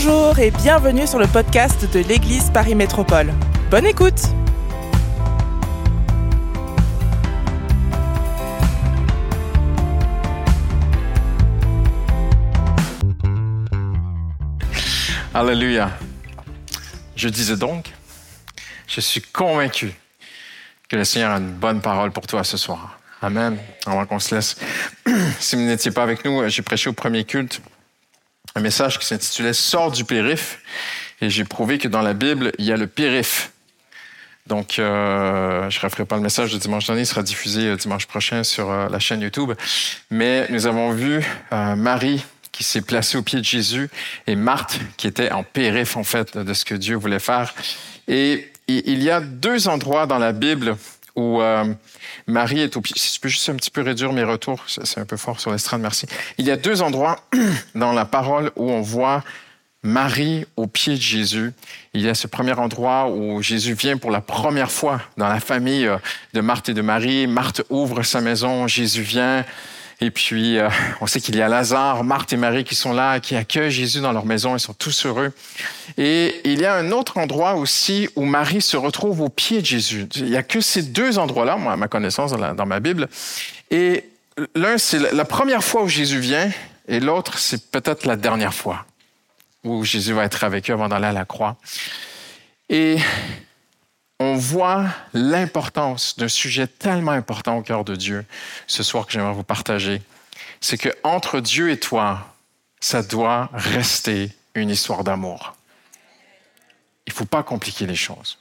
Bonjour et bienvenue sur le podcast de l'Église Paris Métropole. Bonne écoute Alléluia. Je disais donc, je suis convaincu que le Seigneur a une bonne parole pour toi ce soir. Amen. Avant qu'on se laisse. si vous n'étiez pas avec nous, j'ai prêché au premier culte un message qui s'intitulait Sors du périph. Et j'ai prouvé que dans la Bible, il y a le périph. Donc, euh, je ne referai pas le message de dimanche dernier, il sera diffusé euh, dimanche prochain sur euh, la chaîne YouTube. Mais nous avons vu Marie qui s'est placée au pied de Jésus et Marthe qui était en périph, en fait, de ce que Dieu voulait faire. Et il y a deux endroits dans la Bible où Marie est au pied. Si tu peux juste un petit peu réduire mes retours, c'est un peu fort sur l'estrade, merci. Il y a deux endroits dans la parole où on voit Marie au pied de Jésus. Il y a ce premier endroit où Jésus vient pour la première fois dans la famille euh, de Marthe et de Marie. Marthe ouvre sa maison, Jésus vient. Et puis, euh, on sait qu'il y a Lazare, Marthe et Marie qui sont là, qui accueillent Jésus dans leur maison, ils sont tous heureux. Et il y a un autre endroit aussi où Marie se retrouve au pied de Jésus. Il n'y a que ces deux endroits-là, moi, à ma connaissance, dans, ma Bible. Et l'un, c'est la première fois où Jésus vient, et l'autre, c'est peut-être la dernière fois où Jésus va être avec eux avant d'aller à la croix. Et on voit l'importance d'un sujet tellement important au cœur de Dieu ce soir que j'aimerais vous partager. C'est que entre Dieu et toi, ça doit rester une histoire d'amour. Il ne faut pas compliquer les choses.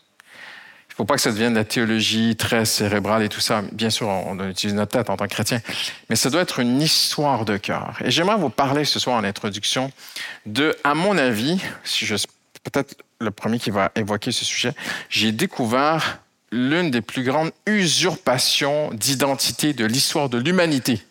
Il ne faut pas que ça devienne de la théologie très cérébrale et tout ça. Bien sûr, on utilise notre tête en tant que chrétien, mais ça doit être une histoire de cœur. Et j'aimerais vous parler ce soir en introduction de, à mon avis, si je peut-être le premier qui va évoquer ce sujet, j'ai découvert l'une des plus grandes usurpations d'identité de l'histoire de l'humanité.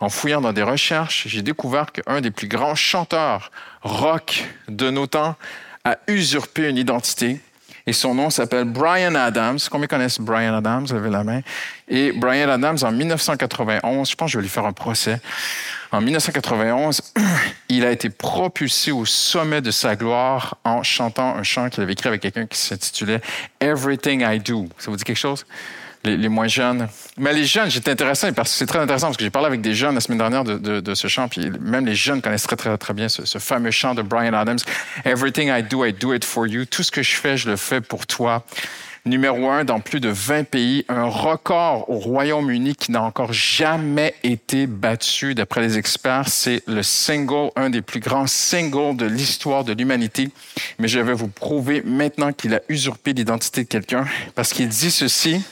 En fouillant dans des recherches, j'ai découvert qu'un des plus grands chanteurs rock de nos temps a usurpé une identité et son nom s'appelle Brian Adams. Combien connaissent Brian Adams? Levez la main. Et Brian Adams, en 1991, je pense que je vais lui faire un procès. En 1991, il a été propulsé au sommet de sa gloire en chantant un chant qu'il avait écrit avec quelqu'un qui s'intitulait Everything I Do. Ça vous dit quelque chose? Les, moins jeunes. Mais les jeunes, j'étais intéressant parce que c'est très intéressant parce que j'ai parlé avec des jeunes la semaine dernière de, ce chant, puis même les jeunes connaissent très, très, très bien ce, ce, fameux chant de Brian Adams. Everything I do, I do it for you. Tout ce que je fais, je le fais pour toi numéro un dans plus de 20 pays, un record au Royaume-Uni qui n'a encore jamais été battu d'après les experts. C'est le single, un des plus grands singles de l'histoire de l'humanité. Mais je vais vous prouver maintenant qu'il a usurpé l'identité de quelqu'un parce qu'il dit ceci.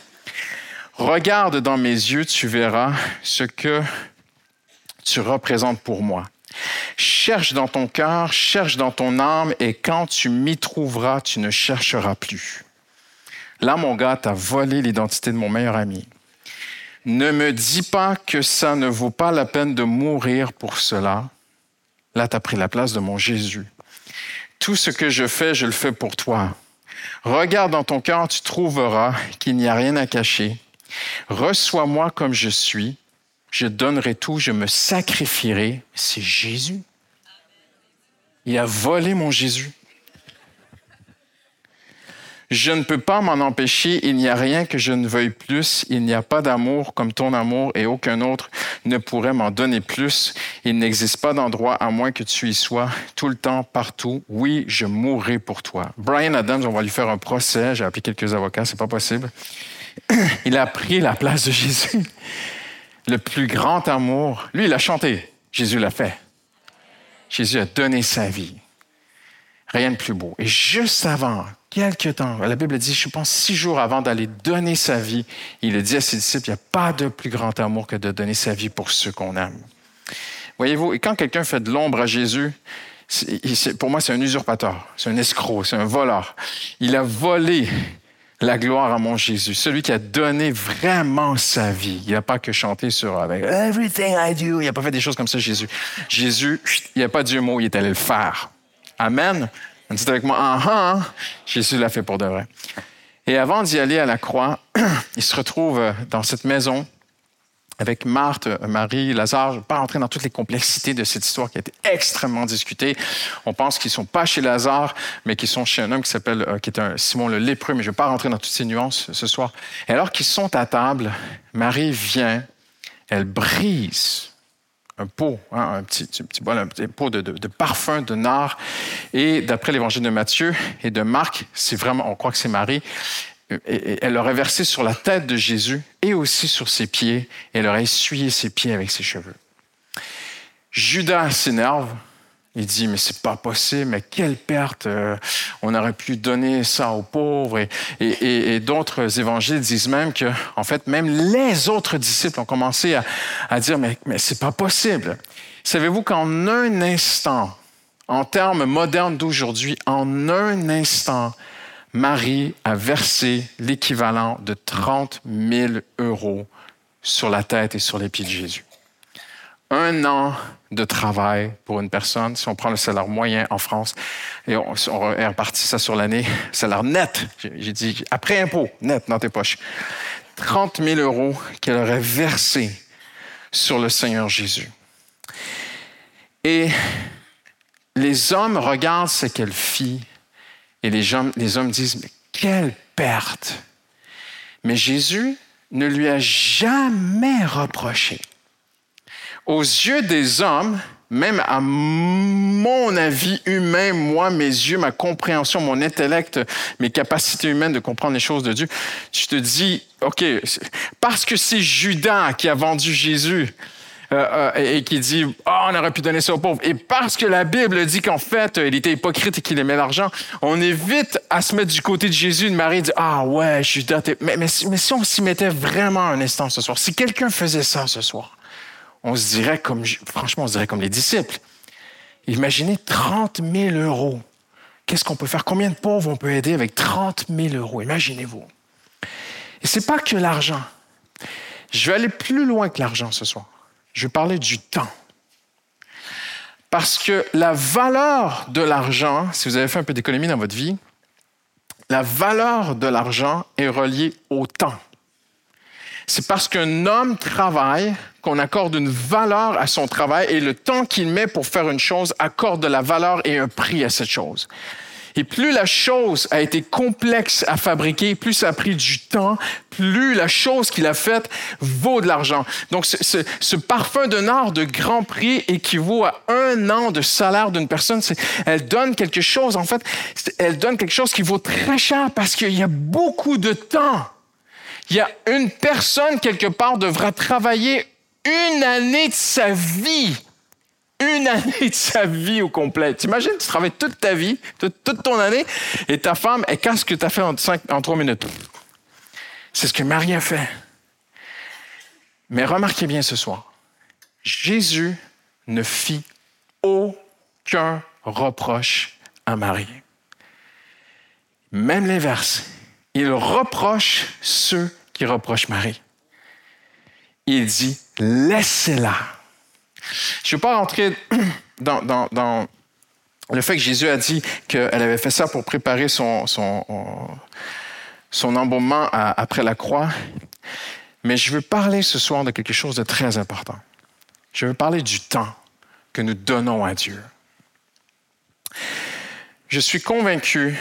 Regarde dans mes yeux, tu verras ce que tu représentes pour moi. Cherche dans ton cœur, cherche dans ton âme, et quand tu m'y trouveras, tu ne chercheras plus. Là, mon gars, t'as volé l'identité de mon meilleur ami. Ne me dis pas que ça ne vaut pas la peine de mourir pour cela. Là, t'as pris la place de mon Jésus. Tout ce que je fais, je le fais pour toi. Regarde dans ton cœur, tu trouveras qu'il n'y a rien à cacher. Reçois-moi comme je suis. Je donnerai tout, je me sacrifierai. C'est Jésus. Il a volé mon Jésus. Je ne peux pas m'en empêcher, il n'y a rien que je ne veuille plus, il n'y a pas d'amour comme ton amour et aucun autre ne pourrait m'en donner plus. Il n'existe pas d'endroit à moins que tu y sois, tout le temps, partout. Oui, je mourrai pour toi. Brian Adams, on va lui faire un procès, j'ai appelé quelques avocats, c'est pas possible. Il a pris la place de Jésus. Le plus grand amour, lui, il a chanté, Jésus l'a fait. Jésus a donné sa vie. Rien de plus beau. Et juste avant, quelques temps, la Bible dit, je pense six jours avant d'aller donner sa vie, il a dit à ses disciples, il n'y a pas de plus grand amour que de donner sa vie pour ceux qu'on aime. Voyez-vous, et quand quelqu'un fait de l'ombre à Jésus, pour moi, c'est un usurpateur, c'est un escroc, c'est un voleur. Il a volé la gloire à mon Jésus, celui qui a donné vraiment sa vie. Il n'a pas que chanté sur avec Everything I do. Il n'a pas fait des choses comme ça, Jésus. Jésus, il n'a pas dit un mot, il est allé le faire. Amen. On dit avec moi, ah, ah, Jésus l'a fait pour de vrai. Et avant d'y aller à la croix, il se retrouve dans cette maison avec Marthe, Marie, Lazare. Je ne vais pas rentrer dans toutes les complexités de cette histoire qui a été extrêmement discutée. On pense qu'ils ne sont pas chez Lazare, mais qu'ils sont chez un homme qui s'appelle, euh, qui est un Simon le lépreux, mais je ne vais pas rentrer dans toutes ces nuances ce soir. Et alors qu'ils sont à table, Marie vient, elle brise un pot, hein, un petit, petit, bol, un petit pot de, parfum de nard. Et d'après l'évangile de Matthieu et de Marc, c'est vraiment, on croit que c'est Marie, et elle aurait versé sur la tête de Jésus et aussi sur ses pieds, et elle aurait essuyé ses pieds avec ses cheveux. Judas s'énerve. Il dit, mais c'est pas possible, mais quelle perte, euh, on aurait pu donner ça aux pauvres. Et, d'autres évangiles disent même que, en fait, même les autres disciples ont commencé à, à dire, mais, mais c'est pas possible. Savez-vous qu'en un instant, en termes modernes d'aujourd'hui, en un instant, Marie a versé l'équivalent de 30 000 euros sur la tête et sur les pieds de Jésus. Un an de travail pour une personne, si on prend le salaire moyen en France et on, on répartit ça sur l'année, salaire net, j'ai dit après impôt, net dans tes poches, 30 000 euros qu'elle aurait versé sur le Seigneur Jésus. Et les hommes regardent ce qu'elle fit et les hommes, disent, mais quelle perte. Mais Jésus ne lui a jamais reproché. Aux yeux des hommes, même à mon avis humain, moi, mes yeux, ma compréhension, mon intellect, mes capacités humaines de comprendre les choses de Dieu, je te dis, OK, parce que c'est Judas qui a vendu Jésus, euh, euh, et qui dit oh, on aurait pu donner ça aux pauvres. Et parce que la Bible dit qu'en fait, il était hypocrite et qu'il aimait l'argent, on évite à se mettre du côté de Jésus, de Marie, dire ah ouais, Judas, mais, mais, mais si on s'y mettait vraiment un instant ce soir, si quelqu'un faisait ça ce soir, on se dirait comme, franchement, on se dirait comme les disciples. Imaginez 30 000 euros. Qu'est-ce qu'on peut faire? Combien de pauvres on peut aider avec 30 000 euros? Imaginez-vous. Et c'est pas que l'argent. Je vais aller plus loin que l'argent ce soir je parler du temps. Parce que la valeur de l'argent, si vous avez fait un peu d'économie dans votre vie, la valeur de l'argent est reliée au temps. C'est parce qu'un homme travaille qu'on accorde une valeur à son travail et le temps qu'il met pour faire une chose accorde de la valeur et un prix à cette chose. Et plus la chose a été complexe à fabriquer, plus ça a pris du temps, plus la chose qu'il a faite vaut de l'argent. Donc, ce, ce, ce, parfum de nard de grand prix équivaut à un an de salaire d'une personne. Elle donne quelque chose, en fait, elle donne quelque chose qui vaut très cher parce qu'il y a beaucoup de temps. Il y a une personne quelque part devra travailler une année de sa vie une année de sa vie au complet. T'imagines, tu travailles toute ta vie, toute, ton année, et ta femme, elle casse ce que tu as fait en, en trois minutes. C'est ce que Marie a fait. Mais remarquez bien ce soir, Jésus ne fit aucun reproche à Marie. Même l'inverse, il reproche ceux qui reprochent Marie. Il dit, laissez-la je ne veux pas rentrer dans, le fait que Jésus a dit qu'elle avait fait ça pour préparer son, embaumement après la croix, mais je veux parler ce soir de quelque chose de très important. Je veux parler du temps que nous donnons à Dieu. Je suis convaincu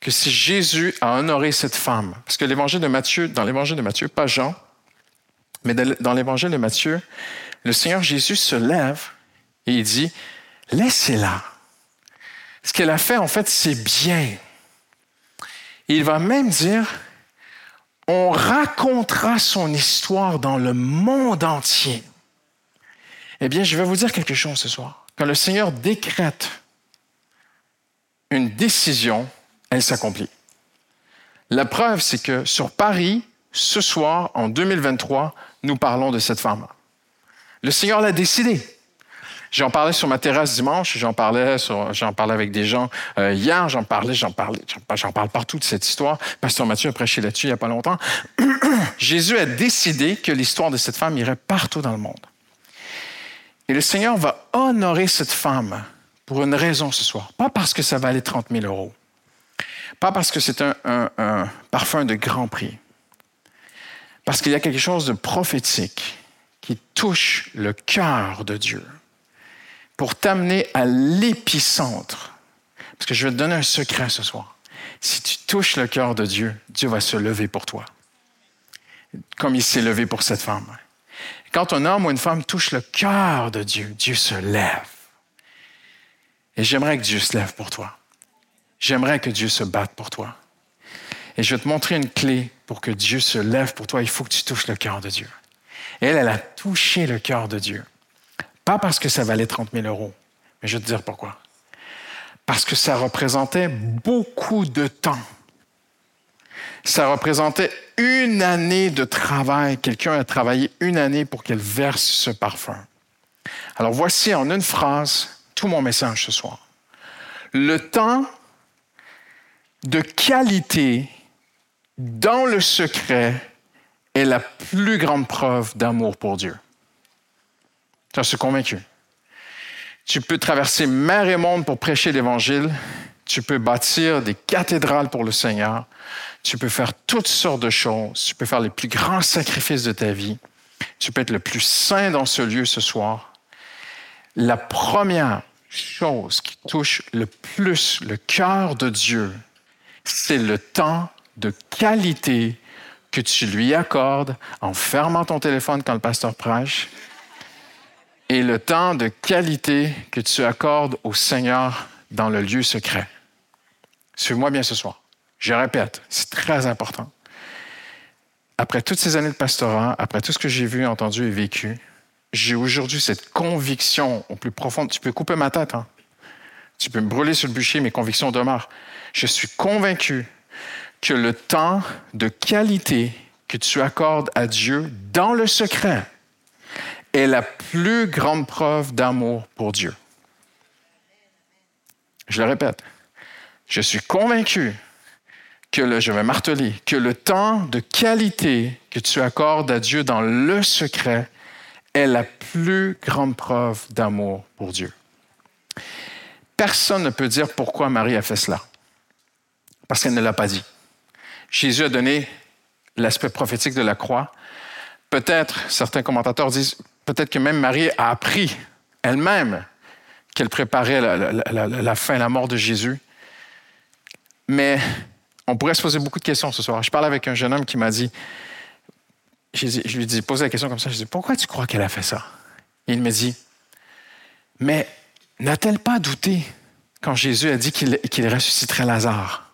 que si Jésus a honoré cette femme, parce que l'évangile de Matthieu, dans l'évangile de Matthieu, pas Jean, mais dans l'évangile de Matthieu, le Seigneur Jésus se lève et il dit, laissez-la. Ce qu'elle a fait, en fait, c'est bien. il va même dire, on racontera son histoire dans le monde entier. Eh bien, je vais vous dire quelque chose ce soir. Quand le Seigneur décrète une décision, elle s'accomplit. La preuve, c'est que sur Paris, ce soir, en 2023, nous parlons de cette femme. Le Seigneur l'a décidé. J'en parlais sur ma terrasse dimanche, j'en parlais, parlais avec des gens euh, hier, j'en parlais, j'en parlais, j'en parle partout de cette histoire. Pasteur Mathieu a prêché là-dessus il n'y a pas longtemps. Jésus a décidé que l'histoire de cette femme irait partout dans le monde. Et le Seigneur va honorer cette femme pour une raison ce soir. Pas parce que ça valait 30 000 euros. Pas parce que c'est un parfum de grand prix. Parce qu'il y a quelque chose de prophétique qui touche le cœur de Dieu pour t'amener à l'épicentre. Parce que je vais te donner un secret ce soir. Si tu touches le cœur de Dieu, Dieu va se lever pour toi. Comme il s'est levé pour cette femme. Quand un homme ou une femme touche le cœur de Dieu, Dieu se lève. Et j'aimerais que Dieu se lève pour toi. J'aimerais que Dieu se batte pour toi. Et je vais te montrer une clé pour que Dieu se lève pour toi. Il faut que tu touches le cœur de Dieu. Elle, elle a touché le cœur de Dieu. Pas parce que ça valait 30 000 euros, mais je vais te dire pourquoi. Parce que ça représentait beaucoup de temps. Ça représentait une année de travail. Quelqu'un a travaillé une année pour qu'elle verse ce parfum. Alors voici en une phrase tout mon message ce soir. Le temps de qualité dans le secret est la plus grande preuve d'amour pour Dieu. J'en suis convaincu. Tu peux traverser mer et monde pour prêcher l'Évangile. Tu peux bâtir des cathédrales pour le Seigneur. Tu peux faire toutes sortes de choses. Tu peux faire les plus grands sacrifices de ta vie. Tu peux être le plus saint dans ce lieu ce soir. La première chose qui touche le plus le cœur de Dieu, c'est le temps de qualité que tu lui accordes en fermant ton téléphone quand le pasteur prêche et le temps de qualité que tu accordes au Seigneur dans le lieu secret. Suis-moi bien ce soir. Je répète, c'est très important. Après toutes ces années de pastorat, après tout ce que j'ai vu, entendu et vécu, j'ai aujourd'hui cette conviction au plus profond. Tu peux couper ma tête, hein? tu peux me brûler sur le bûcher, mes convictions demeurent. Je suis convaincu que le temps de qualité que tu accordes à Dieu dans le secret est la plus grande preuve d'amour pour Dieu. Je le répète, je suis convaincu que le, je vais marteler, que le temps de qualité que tu accordes à Dieu dans le secret est la plus grande preuve d'amour pour Dieu. Personne ne peut dire pourquoi Marie a fait cela, parce qu'elle ne l'a pas dit. Jésus a donné l'aspect prophétique de la croix. Peut-être, certains commentateurs disent, peut-être que même Marie a appris elle-même qu'elle préparait la, fin, la mort de Jésus. Mais on pourrait se poser beaucoup de questions ce soir. Je parle avec un jeune homme qui m'a dit, je lui ai posé la question comme ça, je lui ai dit, pourquoi tu crois qu'elle a fait ça? il me dit, mais n'a-t-elle pas douté quand Jésus a dit qu'il ressusciterait Lazare?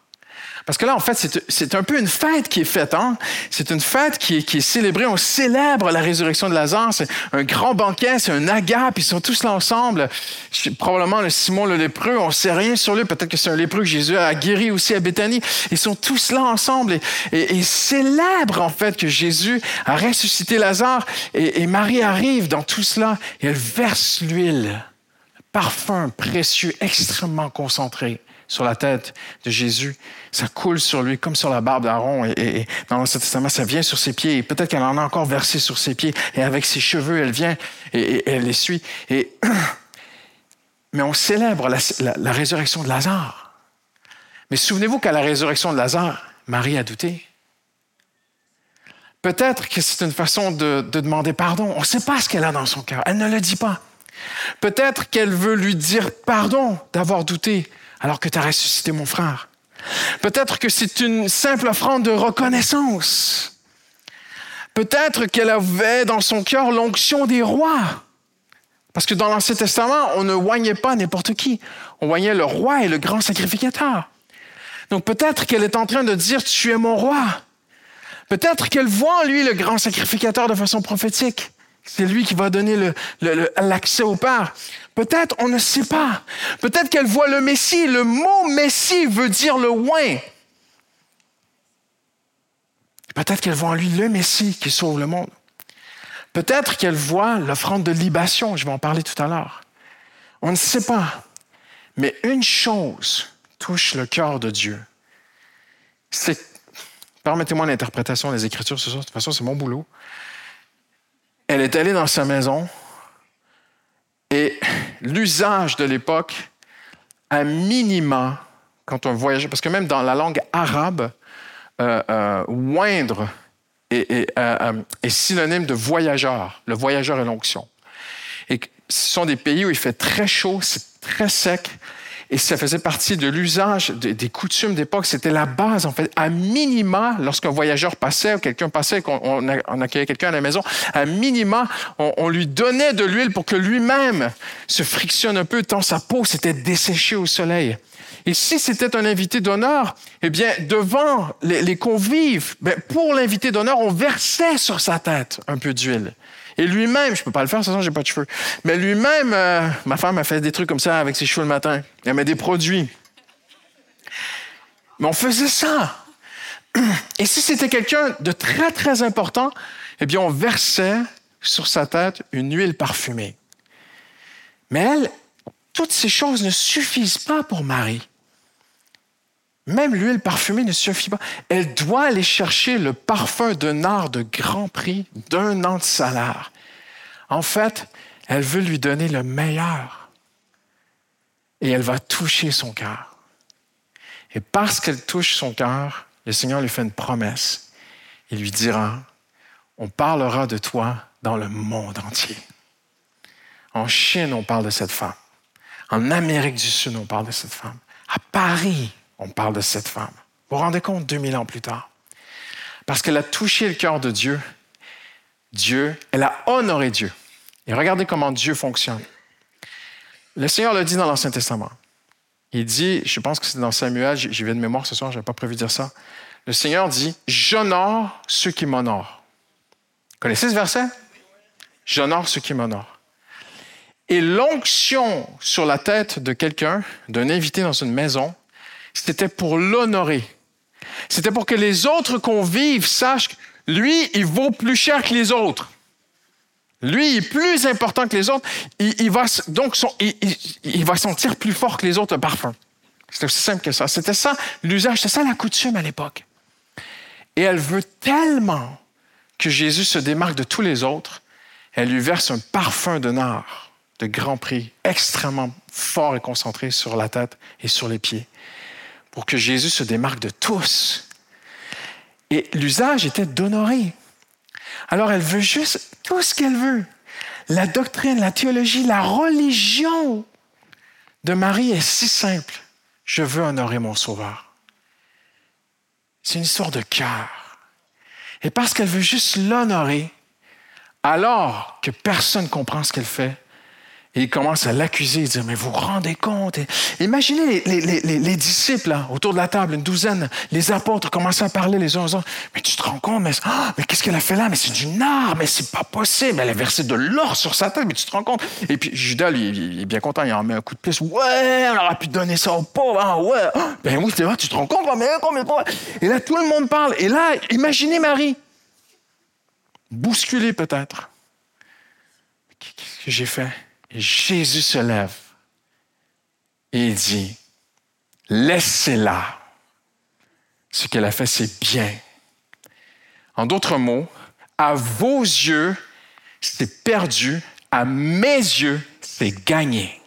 Parce que là, en fait, c'est un peu une fête qui est faite. Hein? C'est une fête qui est, qui est, célébrée. On célèbre la résurrection de Lazare. C'est un grand banquet, c'est un agape. Ils sont tous là ensemble. Probablement le Simon le lépreux, on ne sait rien sur lui. Peut-être que c'est un lépreux que Jésus a guéri aussi à Béthanie. Ils sont tous là ensemble et, et, célèbrent en fait que Jésus a ressuscité Lazare. Et, et Marie arrive dans tout cela et elle verse l'huile, parfum précieux, extrêmement concentré sur la tête de Jésus. Ça coule sur lui comme sur la barbe d'Aaron. Et, dans l'Ancien Testament, ça vient sur ses pieds. Et peut-être qu'elle en a encore versé sur ses pieds. Et avec ses cheveux, elle vient et, elle les suit. Et, mais on célèbre la, résurrection de Lazare. Mais souvenez-vous qu'à la résurrection de Lazare, Marie a douté. Peut-être que c'est une façon de, de demander pardon. On ne sait pas ce qu'elle a dans son cœur. Elle ne le dit pas. Peut-être qu'elle veut lui dire pardon d'avoir douté alors que tu as ressuscité mon frère. Peut-être que c'est une simple offrande de reconnaissance. Peut-être qu'elle avait dans son cœur l'onction des rois. Parce que dans l'Ancien Testament, on ne oignait pas n'importe qui. On oignait le roi et le grand sacrificateur. Donc peut-être qu'elle est en train de dire, tu es mon roi. Peut-être qu'elle voit en lui le grand sacrificateur de façon prophétique. C'est lui qui va donner l'accès au Père. Peut-être, on ne sait pas. Peut-être qu'elle voit le Messie. Le mot Messie veut dire le oin. Peut-être qu'elle voit en lui le Messie qui sauve le monde. Peut-être qu'elle voit l'offrande de libation. Je vais en parler tout à l'heure. On ne sait pas. Mais une chose touche le cœur de Dieu. C'est, permettez-moi l'interprétation des Écritures ce soir. De toute façon, c'est mon boulot. Elle est allée dans sa maison et l'usage de l'époque, à minima, quand on voyageait, parce que même dans la langue arabe, euh, euh, est, est synonyme de voyageur. Le voyageur et l'onction. Et ce sont des pays où il fait très chaud, c'est très sec. Et ça faisait partie de l'usage des coutumes d'époque. C'était la base, en fait. À minima, lorsqu'un voyageur passait ou quelqu'un passait, qu'on on accueillait quelqu'un à la maison, à minima, on, lui donnait de l'huile pour que lui-même se frictionne un peu tant sa peau s'était desséchée au soleil. Et si c'était un invité d'honneur, eh bien, devant les, convives, ben, pour l'invité d'honneur, on versait sur sa tête un peu d'huile. Et lui-même, je peux pas le faire, de toute façon, j'ai pas de cheveux. Mais lui-même, euh, ma femme a fait des trucs comme ça avec ses cheveux le matin. Elle met des produits. Mais on faisait ça. Et si c'était quelqu'un de très, très important, eh bien, on versait sur sa tête une huile parfumée. Mais elle, toutes ces choses ne suffisent pas pour Marie. Même l'huile parfumée ne suffit pas. Elle doit aller chercher le parfum d'un art de grand prix, d'un an de salaire. En fait, elle veut lui donner le meilleur. Et elle va toucher son cœur. Et parce qu'elle touche son cœur, le Seigneur lui fait une promesse. Il lui dira, on parlera de toi dans le monde entier. En Chine, on parle de cette femme. En Amérique du Sud, on parle de cette femme. À Paris, on parle de cette femme. Vous vous rendez compte, 2000 ans plus tard? Parce qu'elle a touché le cœur de Dieu. Dieu, elle a honoré Dieu. Et regardez comment Dieu fonctionne. Le Seigneur le dit dans l'Ancien Testament. Il dit, je pense que c'est dans Samuel, j'y vais de mémoire ce soir, je n'avais pas prévu de dire ça. Le Seigneur dit, j'honore ceux qui m'honorent. Connaissez ce verset? J'honore ceux qui m'honorent. Et l'onction sur la tête de quelqu'un, d'un invité dans une maison, c'était pour l'honorer. C'était pour que les autres convives sachent que lui, il vaut plus cher que les autres. Lui, il est plus important que les autres. Il, va donc il, va sentir plus fort que les autres le parfum. C'est aussi simple que ça. C'était ça l'usage, c'était ça la coutume à l'époque. Et elle veut tellement que Jésus se démarque de tous les autres, elle lui verse un parfum de nard de grand prix, extrêmement fort et concentré sur la tête et sur les pieds pour que Jésus se démarque de tous. Et l'usage était d'honorer. Alors elle veut juste tout ce qu'elle veut. La doctrine, la théologie, la religion de Marie est si simple. Je veux honorer mon Sauveur. C'est une histoire de cœur. Et parce qu'elle veut juste l'honorer, alors que personne ne comprend ce qu'elle fait, et il commence à l'accuser, il dit, mais vous vous rendez compte? imaginez les, disciples autour de la table, une douzaine, les apôtres commencent à parler les uns aux autres. Mais tu te rends compte, mais, ah, qu'est-ce qu'elle a fait là? Mais c'est du nard, mais c'est pas possible. Elle a versé de l'or sur sa tête, mais tu te rends compte? Et puis Judas, il est bien content, il en met un coup de plus. Ouais, on aurait pu donner ça aux pauvres, hein, ouais. Ah, ben oui, tu te rends compte, mais combien de Et là, tout le monde parle. Et là, imaginez Marie. Bousculée peut-être. Qu'est-ce que j'ai fait? Jésus se lève et il dit, laissez-la. Ce qu'elle a fait, c'est bien. En d'autres mots, à vos yeux, c'est perdu, à mes yeux, c'est gagné.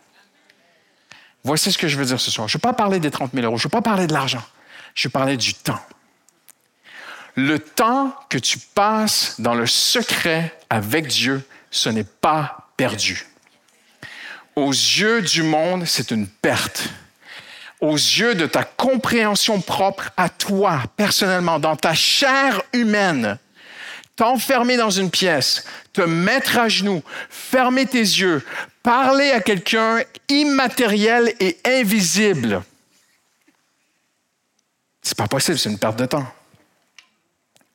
Voici ce que je veux dire ce soir. Je ne vais pas parler des 30 000 euros, je ne vais pas parler de l'argent, je vais parler du temps. Le temps que tu passes dans le secret avec Dieu, ce n'est pas perdu. Aux yeux du monde, c'est une perte. Aux yeux de ta compréhension propre à toi, personnellement, dans ta chair humaine, t'enfermer dans une pièce, te mettre à genoux, fermer tes yeux, parler à quelqu'un immatériel et invisible. C'est pas possible, c'est une perte de temps.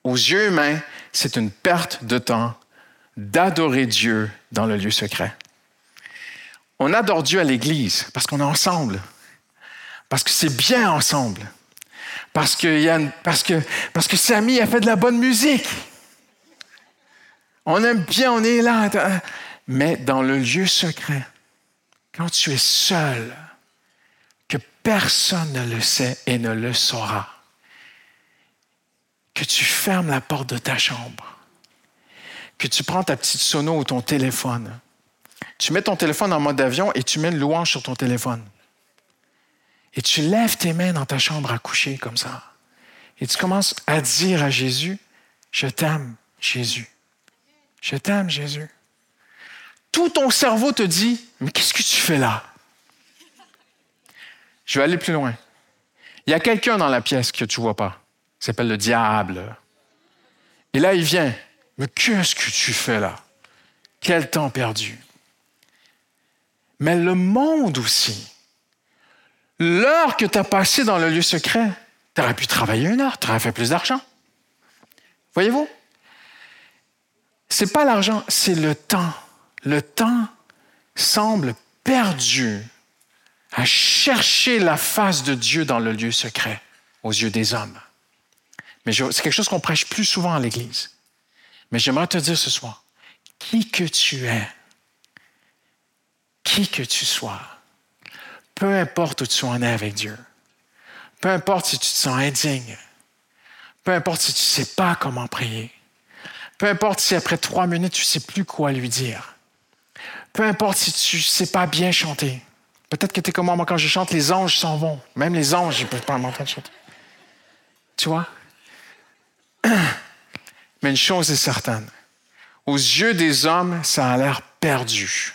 Aux yeux humains, c'est une perte de temps d'adorer Dieu dans le lieu secret. On adore Dieu à l'Église parce qu'on est ensemble, parce que c'est bien ensemble, parce que, parce, que, parce que Samy a fait de la bonne musique. On aime bien, on est là. Mais dans le lieu secret, quand tu es seul, que personne ne le sait et ne le saura, que tu fermes la porte de ta chambre, que tu prends ta petite sono ou ton téléphone, tu mets ton téléphone en mode avion et tu mets une louange sur ton téléphone. Et tu lèves tes mains dans ta chambre à coucher comme ça. Et tu commences à dire à Jésus, Je t'aime, Jésus. Je t'aime, Jésus. Tout ton cerveau te dit, mais qu'est-ce que tu fais là? Je vais aller plus loin. Il y a quelqu'un dans la pièce que tu ne vois pas. Il s'appelle le diable. Et là, il vient. Mais qu'est-ce que tu fais là? Quel temps perdu. Mais le monde aussi. L'heure que tu as passée dans le lieu secret, tu aurais pu travailler une heure, tu aurais fait plus d'argent. Voyez-vous? C'est pas l'argent, c'est le temps. Le temps semble perdu à chercher la face de Dieu dans le lieu secret aux yeux des hommes. Mais c'est quelque chose qu'on prêche plus souvent à l'Église. Mais j'aimerais te dire ce soir, qui que tu es, qui que tu sois, peu importe où tu en es avec Dieu, peu importe si tu te sens indigne, peu importe si tu ne sais pas comment prier, peu importe si après trois minutes tu ne sais plus quoi lui dire, peu importe si tu ne sais pas bien chanter, Peut-être que tu es comme moi, quand je chante, les anges s'en vont. Même les anges, ne peuvent pas m'entendre chanter. Tu vois? Mais une chose est certaine. Aux yeux des hommes, ça a l'air perdu.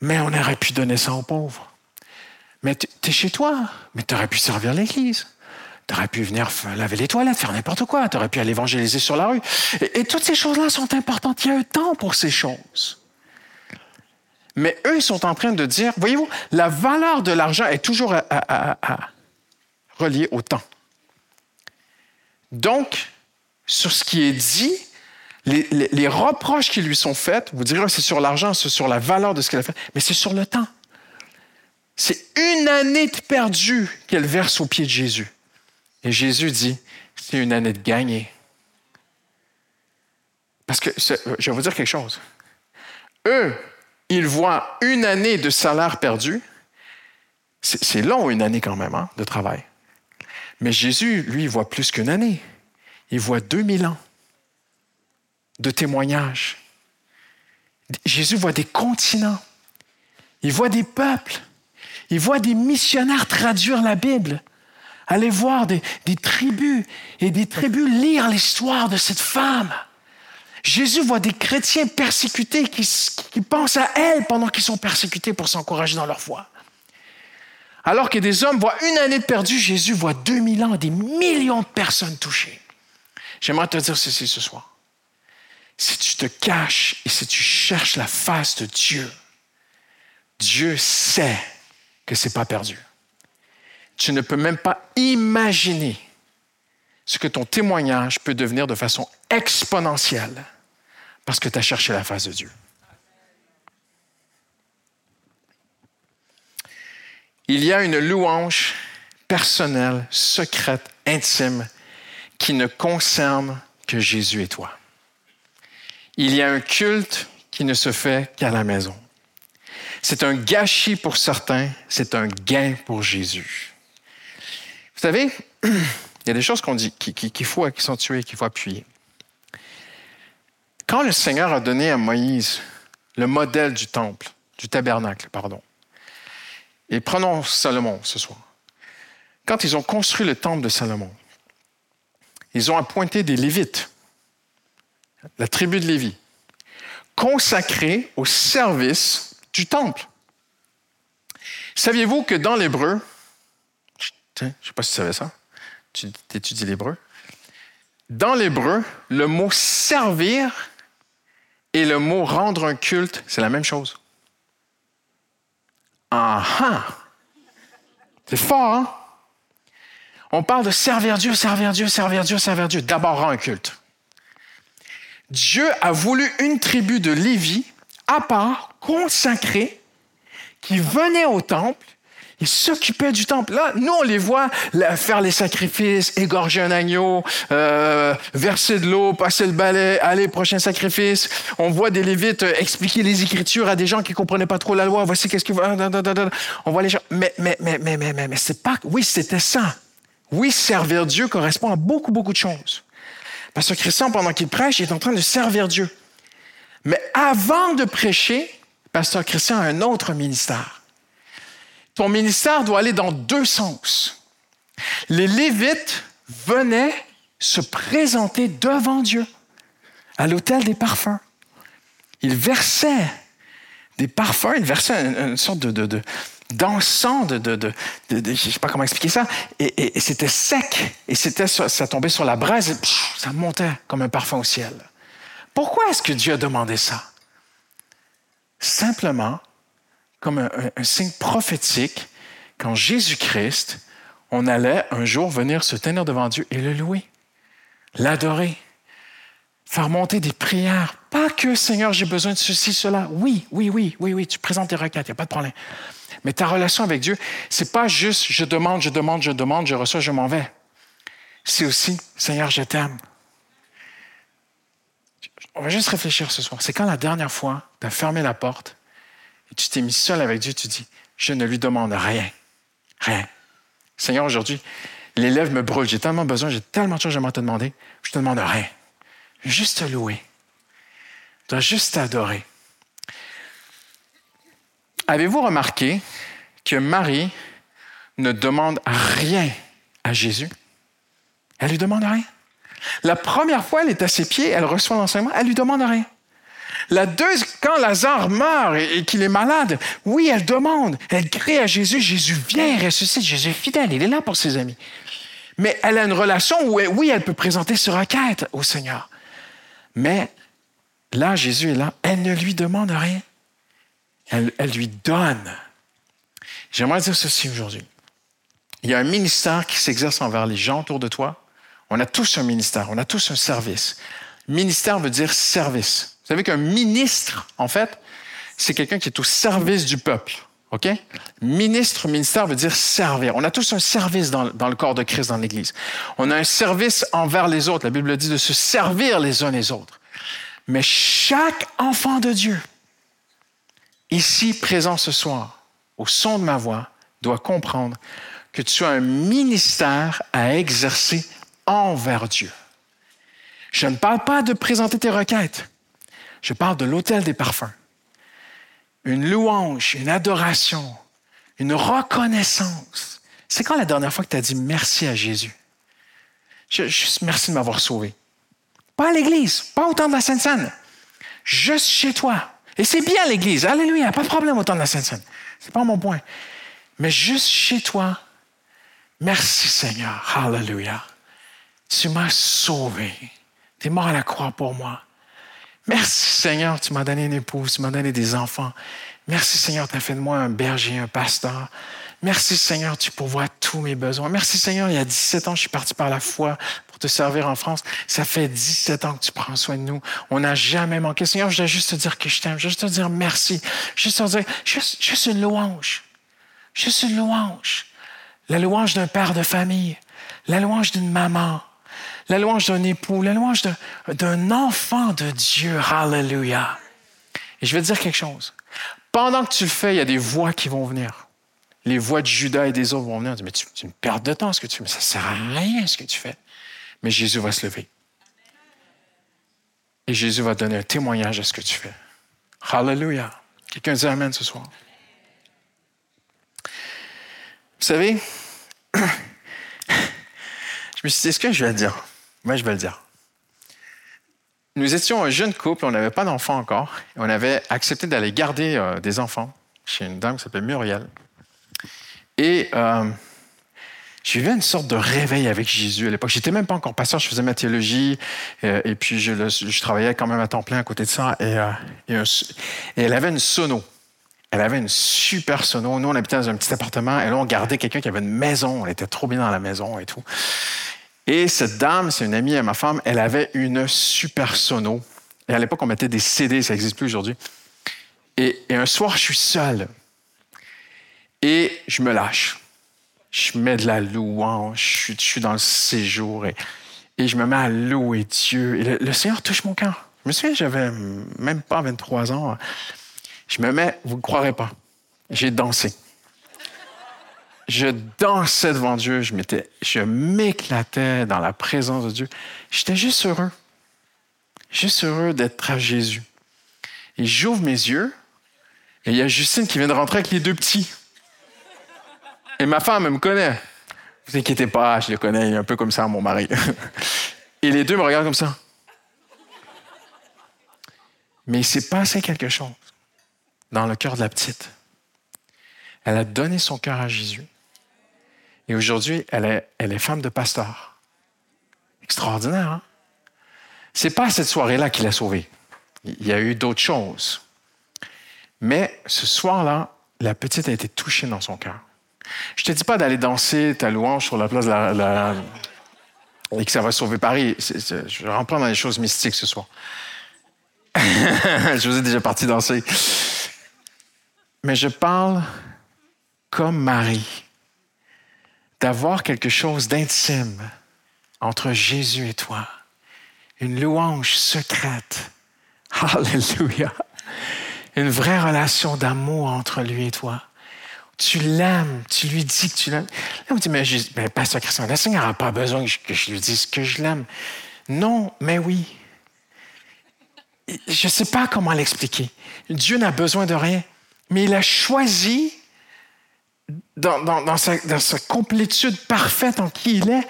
Mais on aurait pu donner ça aux pauvres. Mais tu es chez toi, mais tu aurais pu servir l'Église. Tu aurais pu venir laver les toilettes, faire n'importe quoi. Tu aurais pu aller évangéliser sur la rue. Et, toutes ces choses-là sont importantes. Il y a un temps pour ces choses. Mais eux, ils sont en train de dire, voyez-vous, la valeur de l'argent est toujours reliée au temps. Donc, sur ce qui est dit, les, reproches qui lui sont faits, vous direz, c'est sur l'argent, c'est sur la valeur de ce qu'elle a fait, mais c'est sur le temps. C'est une année de perdu qu'elle verse au pied de Jésus. Et Jésus dit, c'est une année de gagné. Parce que, je vais vous dire quelque chose. Eux, il voit une année de salaire perdu. C'est long, une année quand même, hein, de travail. Mais Jésus, lui, voit plus qu'une année. Il voit 2000 ans de témoignages. Jésus voit des continents. Il voit des peuples. Il voit des missionnaires traduire la Bible. Aller voir des tribus et des tribus lire l'histoire de cette femme. Jésus voit des chrétiens persécutés qui, pensent à elle pendant qu'ils sont persécutés pour s'encourager dans leur foi. Alors que des hommes voient une année de perdu, Jésus voit 2000 ans, des millions de personnes touchées. J'aimerais te dire ceci ce soir. Si tu te caches et si tu cherches la face de Dieu, Dieu sait que ce n'est pas perdu. Tu ne peux même pas imaginer ce que ton témoignage peut devenir de façon exponentielle parce que tu as cherché la face de Dieu. Il y a une louange personnelle, secrète, intime, qui ne concerne que Jésus et toi. Il y a un culte qui ne se fait qu'à la maison. C'est un gâchis pour certains, c'est un gain pour Jésus. Vous savez, il y a des choses qu'on dit qu'il faut accentuer, qu'il faut appuyer. Quand le Seigneur a donné à Moïse le modèle du temple, du tabernacle, pardon, et prenons Salomon ce soir. Quand ils ont construit le temple de Salomon, ils ont appointé des Lévites, la tribu de Lévi, consacrés au service du temple. Saviez-vous que dans l'hébreu, je ne sais pas si tu savais ça, tu étudies l'hébreu. Dans l'hébreu, le mot servir et le mot rendre un culte, c'est la même chose. Ah ah! C'est fort, hein? On parle de servir Dieu, servir Dieu, servir Dieu, servir Dieu. D'abord, rendre un culte. Dieu a voulu une tribu de Lévi à part, consacrée, qui venait au temple ils s'occupaient du temple. Là, nous, on les voit faire les sacrifices, égorger un agneau, euh, verser de l'eau, passer le balai, aller, prochain sacrifice. On voit des Lévites euh, expliquer les Écritures à des gens qui comprenaient pas trop la loi. Voici qu'est-ce que... On voit les gens... Mais, mais, mais, mais, mais, mais, mais c'est pas... Oui, c'était ça. Oui, servir Dieu correspond à beaucoup, beaucoup de choses. Parce Christian, pendant qu'il prêche, il est en train de servir Dieu. Mais avant de prêcher, Pasteur Christian a un autre ministère ton ministère doit aller dans deux sens. Les Lévites venaient se présenter devant Dieu à l'autel des parfums. Il versait des parfums, il versait une, sorte de, de, je ne sais pas comment expliquer ça, et, c'était sec, et c'était, ça tombait sur la braise, et ça montait comme un parfum au ciel. Pourquoi est-ce que Dieu a demandé ça? Simplement comme un, signe prophétique, quand Jésus-Christ, on allait un jour venir se tenir devant Dieu et le louer, l'adorer, faire monter des prières. Pas que, Seigneur, j'ai besoin de ceci, cela. Oui, oui, oui, oui, oui, tu présentes tes requêtes, il n'y a pas de problème. Mais ta relation avec Dieu, c'est pas juste je demande, je demande, je demande, je reçois, je m'en vais. C'est aussi, Seigneur, je t'aime. On va juste réfléchir ce soir. C'est quand la dernière fois, tu as fermé la porte et tu t'es mis seul avec Dieu, tu dis, je ne lui demande rien. Rien. Seigneur, aujourd'hui, les lèvres me brûlent, j'ai tellement besoin, j'ai tellement de choses à te demander, je te demande rien. Juste te louer. Tu juste t'adorer. Avez-vous remarqué que Marie ne demande rien à Jésus? Elle lui demande rien. La première fois, elle est à ses pieds, elle reçoit l'enseignement, elle lui demande rien. La deuxième, quand Lazare meurt et, qu'il est malade, oui, elle demande, elle crie à Jésus, Jésus vient, ressuscite, Jésus est fidèle, il est là pour ses amis. Mais elle a une relation où, oui, elle peut présenter ce requête au Seigneur. Mais là, Jésus est là, elle ne lui demande rien. Elle, lui donne. J'aimerais dire ceci aujourd'hui. Il y a un ministère qui s'exerce envers les gens autour de toi. On a tous un ministère, on a tous un service. Ministère veut dire service. Vous savez qu'un ministre, en fait, c'est quelqu'un qui est au service du peuple. OK? Ministre, ministère veut dire servir. On a tous un service dans, le corps de Christ dans l'Église. On a un service envers les autres. La Bible dit de se servir les uns les autres. Mais chaque enfant de Dieu, ici présent ce soir, au son de ma voix, doit comprendre que tu as un ministère à exercer envers Dieu. Je ne parle pas de présenter tes requêtes. Je parle de l'autel des parfums. Une louange, une adoration, une reconnaissance. C'est quand la dernière fois que tu as dit merci à Jésus? Juste merci de m'avoir sauvé. Pas à l'Église, pas au temps de la Sainte-Seine. Juste chez toi. Et c'est bien l'Église. Alléluia, pas de problème au temps de la Sainte-Seine. C'est pas mon point. Mais juste chez toi. Merci Seigneur. Alléluia. Tu m'as sauvé. Tu es mort à la croix pour moi. Merci Seigneur, tu m'as donné une épouse, tu m'as donné des enfants. Merci Seigneur, tu as fait de moi un berger, un pasteur. Merci Seigneur, tu pourvois tous mes besoins. Merci Seigneur, il y a 17 ans, je suis parti par la foi pour te servir en France. Ça fait 17 ans que tu prends soin de nous. On n'a jamais manqué. Seigneur, je dois juste te dire que je t'aime. Je juste te dire merci. Juste te dire, juste, juste une louange. Juste une louange. La louange d'un père de famille. La louange d'une maman la louange d'un époux, la louange d'un enfant de Dieu. Hallelujah. Et je vais te dire quelque chose. Pendant que tu le fais, il y a des voix qui vont venir. Les voix de Judas et des autres vont venir. Mais tu, me perds de temps ce que tu fais. Ça ne sert à rien ce que tu fais. Mais Jésus va se lever. Et Jésus va donner un témoignage à ce que tu fais. Hallelujah. Quelqu'un dit Amen ce soir. Vous savez, je me suis dit, est-ce que je vais dire? Moi, je vais le dire. Nous étions un jeune couple, on n'avait pas d'enfants encore. on avait accepté d'aller garder euh, des enfants chez une dame qui s'appelle Muriel. Et euh, j'ai vu une sorte de réveil avec Jésus à l'époque. J'étais même pas encore pasteur, je faisais ma théologie euh, et puis je, travaillais quand même à temps plein à côté de ça. Et, et, elle avait une sono. Elle avait une super sono. Nous, on habitait dans un petit appartement et là, on gardait quelqu'un qui avait une maison. On était trop bien dans la maison et tout. Et cette dame, c'est une amie à ma femme, elle avait une super sono. Et à l'époque, on mettait des CD, ça n'existe plus aujourd'hui. Et, un soir, je suis seul. Et je me lâche. Je mets de la louange, je suis, dans le séjour et, je me mets à louer Dieu. Et le, Seigneur touche mon cœur. Je me souviens, j'avais même pas 23 ans. Je me mets, vous ne croirez pas, j'ai dansé je dansais devant Dieu, je, m'éclatais dans la présence de Dieu. J'étais juste heureux. Juste heureux d'être à Jésus. Et j'ouvre mes yeux, et il y a Justine qui vient de rentrer avec les deux petits. Et ma femme, me connaît. Vous inquiétez pas, je le connais, il est un peu comme ça, mon mari. Et les deux me regardent comme ça. Mais il s'est passé quelque chose dans le cœur de la petite. Elle a donné son cœur à Jésus. Et aujourd'hui, elle est, elle est femme de pasteur. Extraordinaire, hein? C'est pas cette soirée-là qui l'a sauvée. Il y a eu d'autres choses. Mais ce soir-là, la petite a été touchée dans son cœur. Je te dis pas d'aller danser ta louange sur la place de la, et que ça va sauver Paris. je rentre dans les choses mystiques ce soir. je vous ai déjà parti danser. Mais je parle comme Marie, d'avoir quelque chose d'intime entre Jésus et toi. Une louange secrète. Alléluia. Une vraie relation d'amour entre lui et toi. Tu l'aimes, tu lui dis que tu l'aimes. Là, on dit, mais, mais Pasteur Christian, le Seigneur n'a pas besoin que je lui dise que je l'aime. Non, mais oui. Je ne sais pas comment l'expliquer. Dieu n'a besoin de rien, mais il a choisi, dans, sa, dans sa complétude parfaite en qui il est,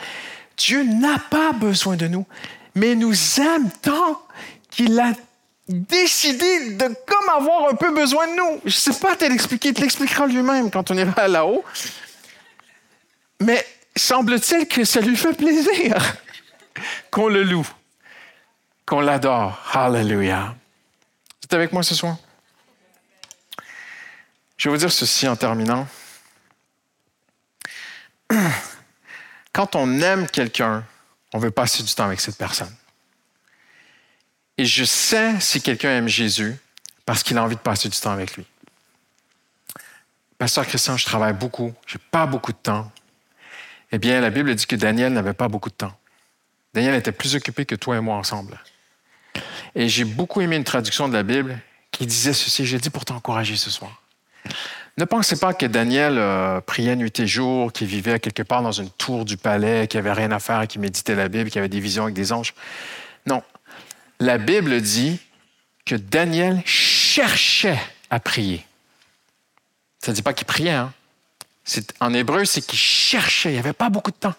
Dieu n'a pas besoin de nous, mais nous aime tant qu'il a décidé de comme avoir un peu besoin de nous. Je ne sais pas te l'expliquer, il te l'expliquera lui-même quand on ira là-haut. Mais semble-t-il que ça lui fait plaisir qu'on le loue, qu'on l'adore. Hallelujah. Tu es avec moi ce soir? Je vais vous dire ceci en terminant. Quand on aime quelqu'un, on veut passer du temps avec cette personne. Et je sais si quelqu'un aime Jésus parce qu'il a envie de passer du temps avec lui. Pasteur Christian, je travaille beaucoup, je n'ai pas beaucoup de temps. Eh bien, la Bible dit que Daniel n'avait pas beaucoup de temps. Daniel était plus occupé que toi et moi ensemble. Et j'ai beaucoup aimé une traduction de la Bible qui disait ceci, j'ai dit pour t'encourager ce soir. Ne pensez pas que Daniel euh, priait nuit et jour, qu'il vivait quelque part dans une tour du palais, qu'il n'avait rien à faire, qu'il méditait la Bible, qu'il avait des visions avec des anges? Non, la Bible dit que Daniel cherchait à prier. Ça ne dit pas qu'il priait. Hein? En hébreu, c'est qu'il cherchait. Il n'y avait pas beaucoup de temps.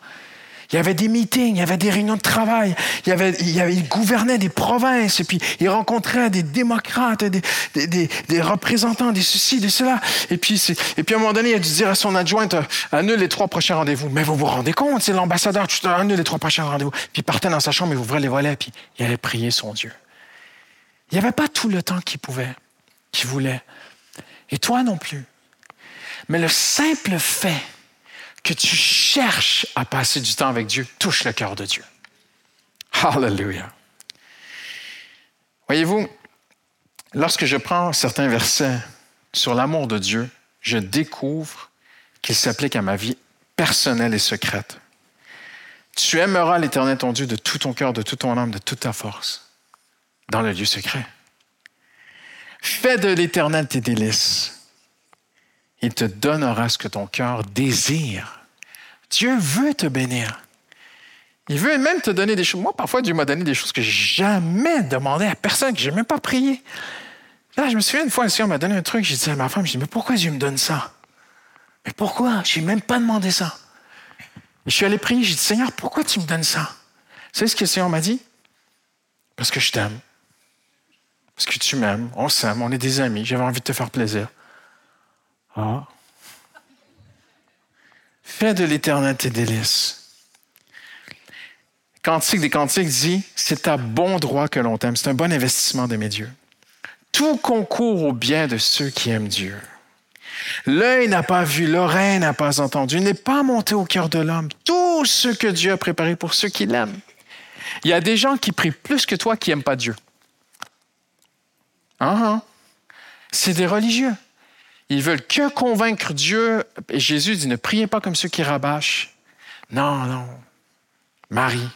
Il y avait des meetings, il y avait des réunions de travail, il, gouvernait des provinces, et puis il rencontrait des démocrates, des, des, des, représentants, des ceci, de cela. Et puis, à un moment donné, il a dû dire à son adjointe, annule les trois prochains rendez-vous. Mais vous vous rendez compte, c'est l'ambassadeur, tu annule les trois prochains rendez-vous. Puis il partait dans sa chambre, il ouvrait les volets, puis il allait prier son Dieu. Il n'y avait pas tout le temps qu'il pouvait, qu'il voulait. Et toi non plus. Mais le simple fait que tu cherches à passer du temps avec Dieu touche le cœur de Dieu. Hallelujah. Voyez-vous, lorsque je prends certains versets sur l'amour de Dieu, je découvre qu'il s'applique à ma vie personnelle et secrète. Tu aimeras l'Éternel ton Dieu de tout ton cœur, de toute ton âme, de toute ta force, dans le lieu secret. Fais de l'Éternel tes délices il te donnera ce que ton cœur désire. Dieu veut te bénir. Il veut même te donner des choses. Moi, parfois, Dieu m'a donné des choses que j'ai jamais demandé à personne, que je n'ai même pas prié. Là, je me souviens une fois, un Seigneur m'a donné un truc. J'ai dit à ma femme, je dis, mais pourquoi Dieu me donne ça? Mais pourquoi? Je n'ai même pas demandé ça. je suis allé prier, j'ai dit, Seigneur, pourquoi tu me donnes ça? Vous savez ce que le Seigneur m'a dit? Parce que je t'aime. Parce que tu m'aimes, on s'aime, on est des amis, j'avais envie de te faire plaisir. Ah. Fais de l'éternel tes délices. Cantique des Cantiques dit C'est à bon droit que l'on t'aime. C'est un bon investissement de mes dieux. Tout concourt au bien de ceux qui aiment Dieu. L'œil n'a pas vu, l'oreille n'a pas entendu, n'est pas monté au cœur de l'homme tout ce que Dieu a préparé pour ceux qui l'aiment. Il y a des gens qui prient plus que toi qui n'aiment pas Dieu. Ah, ah. C'est des religieux. Ils veulent que convaincre Dieu. Et Jésus dit, ne priez pas comme ceux qui rabâchent. Non, non. Marie,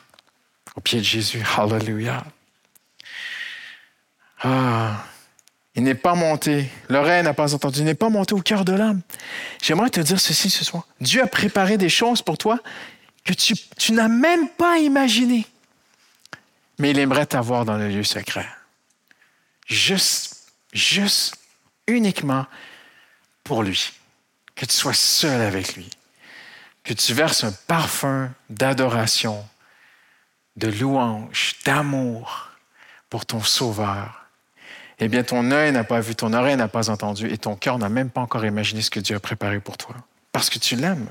au pied de Jésus. Hallelujah. Ah, il n'est pas monté, l'oreille n'a pas entendu, il n'est pas monté au cœur de l'âme. J'aimerais te dire ceci ce soir. Dieu a préparé des choses pour toi que tu, tu n'as même pas imaginées. Mais il aimerait t'avoir dans le lieu secret. Juste, juste, uniquement pour lui, que tu sois seul avec lui, que tu verses un parfum d'adoration de louange, d'amour pour ton Sauveur, eh bien, ton œil n'a pas vu, ton oreille n'a pas entendu et ton cœur n'a même pas encore imaginé ce que Dieu a préparé pour toi, parce que tu l'aimes.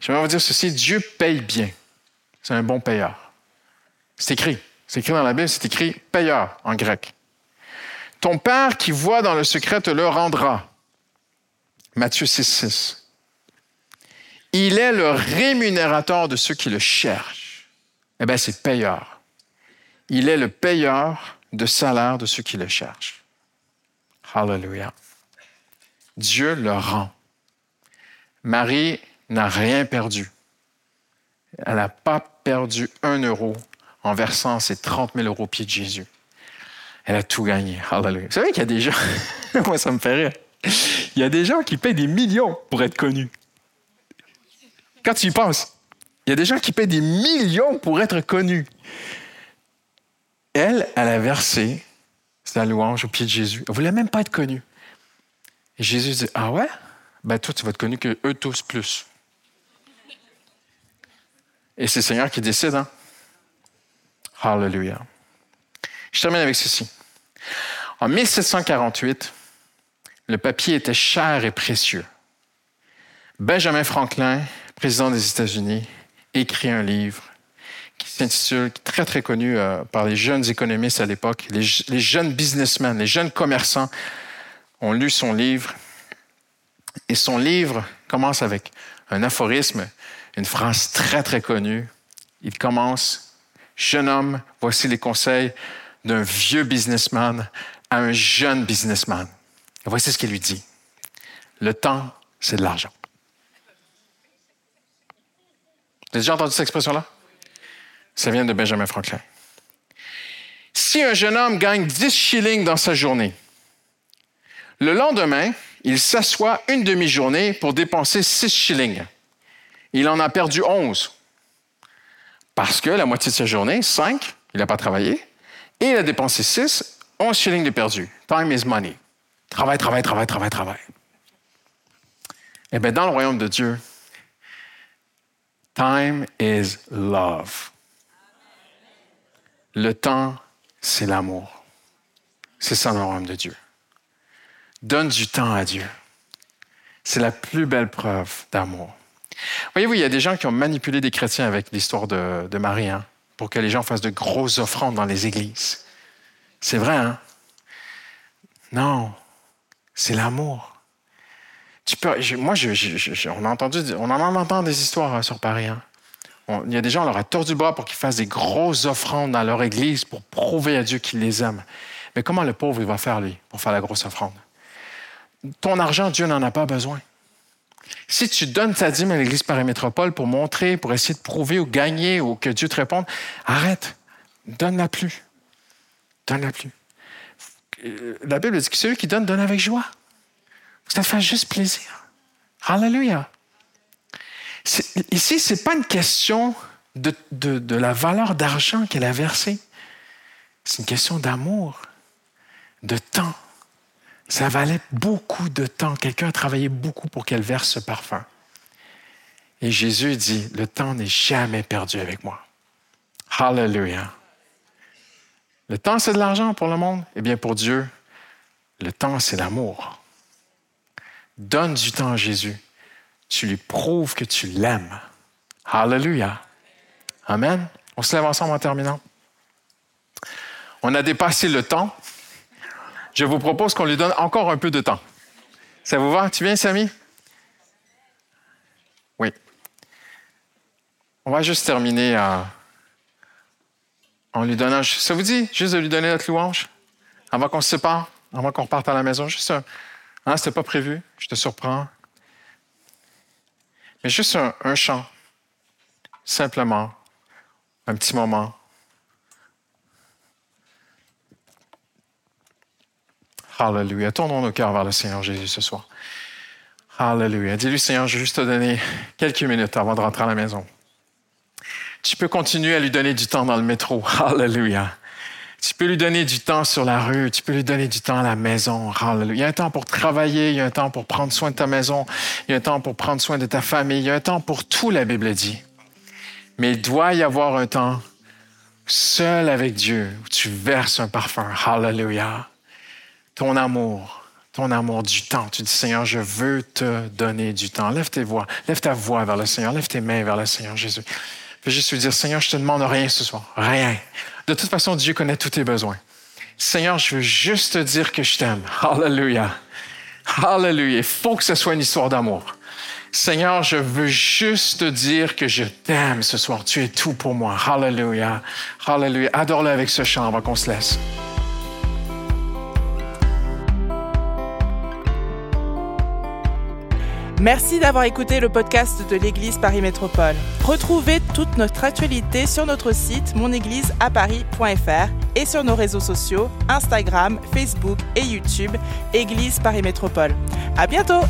J'aimerais vous dire ceci, Dieu paye bien. C'est un bon payeur. C'est écrit. C'est écrit dans la Bible, c'est écrit payeur en grec. Ton Père qui voit dans le secret te le rendra. Matthieu 6, 6. Il est le rémunérateur de ceux qui le cherchent. Eh bien, c'est payeur. Il est le payeur de salaire de ceux qui le cherchent. Hallelujah. Dieu le rend. Marie n'a rien perdu. Elle n'a pas perdu un euro en versant ses 30 000 euros au pied de Jésus. Elle a tout gagné. Hallelujah. Vous savez qu'il y a des gens, moi ça me fait rire, il y a des gens qui payent des millions pour être connus. Quand tu y penses, il y a des gens qui payent des millions pour être connus. Elle, elle a versé sa louange au pied de Jésus. Elle voulait même pas être connue. Et Jésus dit Ah ouais? Ben toi, tu vas être connu que eux tous plus. Et c'est le Seigneur qui décide. Hein? Hallelujah. Je termine avec ceci. En 1748, le papier était cher et précieux. Benjamin Franklin, président des États-Unis, écrit un livre qui s'intitule, très très connu euh, par les jeunes économistes à l'époque, les, les, jeunes businessmen, les jeunes commerçants ont lu son livre. Et son livre commence avec un aphorisme, une phrase très très connue. Il commence Jeune homme, voici les conseils d'un vieux businessman à un jeune businessman. Et voici ce qu'il lui dit. Le temps, c'est de l'argent. Vous avez déjà entendu cette expression-là? Ça vient de Benjamin Franklin. Si un jeune homme gagne 10 shillings dans sa journée, le lendemain, il s'assoit une demi-journée pour dépenser 6 shillings. Il en a perdu 11. Parce que la moitié de sa journée, 5, il n'a pas travaillé, il a dépensé 6, 11 shillings de perdu. Time is money. Travail, travail, travail, travail, travail. Eh bien, dans le royaume de Dieu, time is love. Le temps, c'est l'amour. C'est ça le royaume de Dieu. Donne du temps à Dieu. C'est la plus belle preuve d'amour. Voyez-vous, il y a des gens qui ont manipulé des chrétiens avec l'histoire de, de Marie hein, pour que les gens fassent de grosses offrandes dans les églises. C'est vrai, hein? Non, c'est l'amour. Tu peux, moi, on, a entendu, on en entend des histoires hein, sur Paris. Hein. il y a des gens, on leur a tordu le bras pour qu'ils fassent des grosses offrandes dans leur église pour prouver à Dieu qu'il les aime. Mais comment le pauvre, il va faire, lui, pour faire la grosse offrande? Ton argent, Dieu n'en a pas besoin. Si tu donnes ta dîme à l'Église Paris-Métropole pour montrer, pour essayer de prouver ou gagner ou que Dieu te réponde, arrête. Donne-la plus. Donne-la plus. Euh, la Bible dit que celui qui donne, donne avec joie. Ça te fait juste plaisir. Hallelujah. Ici, ce n'est pas une question de la valeur d'argent qu'elle a versée. C'est une question d'amour, de temps. Ça valait beaucoup de temps. Quelqu'un a travaillé beaucoup pour qu'elle verse ce parfum. Et Jésus dit, le temps n'est jamais perdu avec moi. Hallelujah. Le temps, c'est de l'argent pour le monde. Eh bien, pour Dieu, le temps, c'est l'amour. Donne du temps à Jésus. Tu lui prouves que tu l'aimes. Hallelujah. Amen. On se lève ensemble en terminant. On a dépassé le temps je vous propose qu'on lui donne encore un peu de temps. Ça vous va? Tu viens, Samy? Oui. On va juste terminer en lui donnant. Ça vous dit juste de lui donner notre louange? Avant qu'on se sépare, avant qu'on reparte à la maison? Juste un. Hein, c'était pas prévu, je te surprends. Mais juste un chant. Simplement. Un petit moment Hallelujah. Tournons nos cœurs vers le Seigneur Jésus ce soir. Hallelujah. Dis-lui, Seigneur, je vais juste te donner quelques minutes avant de rentrer à la maison. Tu peux continuer à lui donner du temps dans le métro. Hallelujah. Tu peux lui donner du temps sur la rue, tu peux lui donner du temps à la maison. Hallelujah. Il y a un temps pour travailler, il y a un temps pour prendre soin de ta maison, il y a un temps pour prendre soin de ta famille, il y a un temps pour tout, la Bible dit. Mais il doit y avoir un temps seul avec Dieu où tu verses un parfum. Hallelujah. Ton amour, ton amour du temps. Tu dis, Seigneur, je veux te donner du temps. Lève tes voix, lève ta voix vers le Seigneur, lève tes mains vers le Seigneur Jésus. Fais juste lui dire, Seigneur, je te demande rien ce soir, rien. De toute façon, Dieu connaît tous tes besoins. Seigneur, je veux juste te dire que je t'aime. Hallelujah. Hallelujah. Il faut que ce soit une histoire d'amour. Seigneur, je veux juste te dire que je t'aime ce soir. Tu es tout pour moi. Hallelujah. Hallelujah. Adore-le avec ce chant avant qu'on se laisse. Merci d'avoir écouté le podcast de l'Église Paris Métropole. Retrouvez toute notre actualité sur notre site monégliseaparis.fr et sur nos réseaux sociaux Instagram, Facebook et YouTube Église Paris Métropole. À bientôt!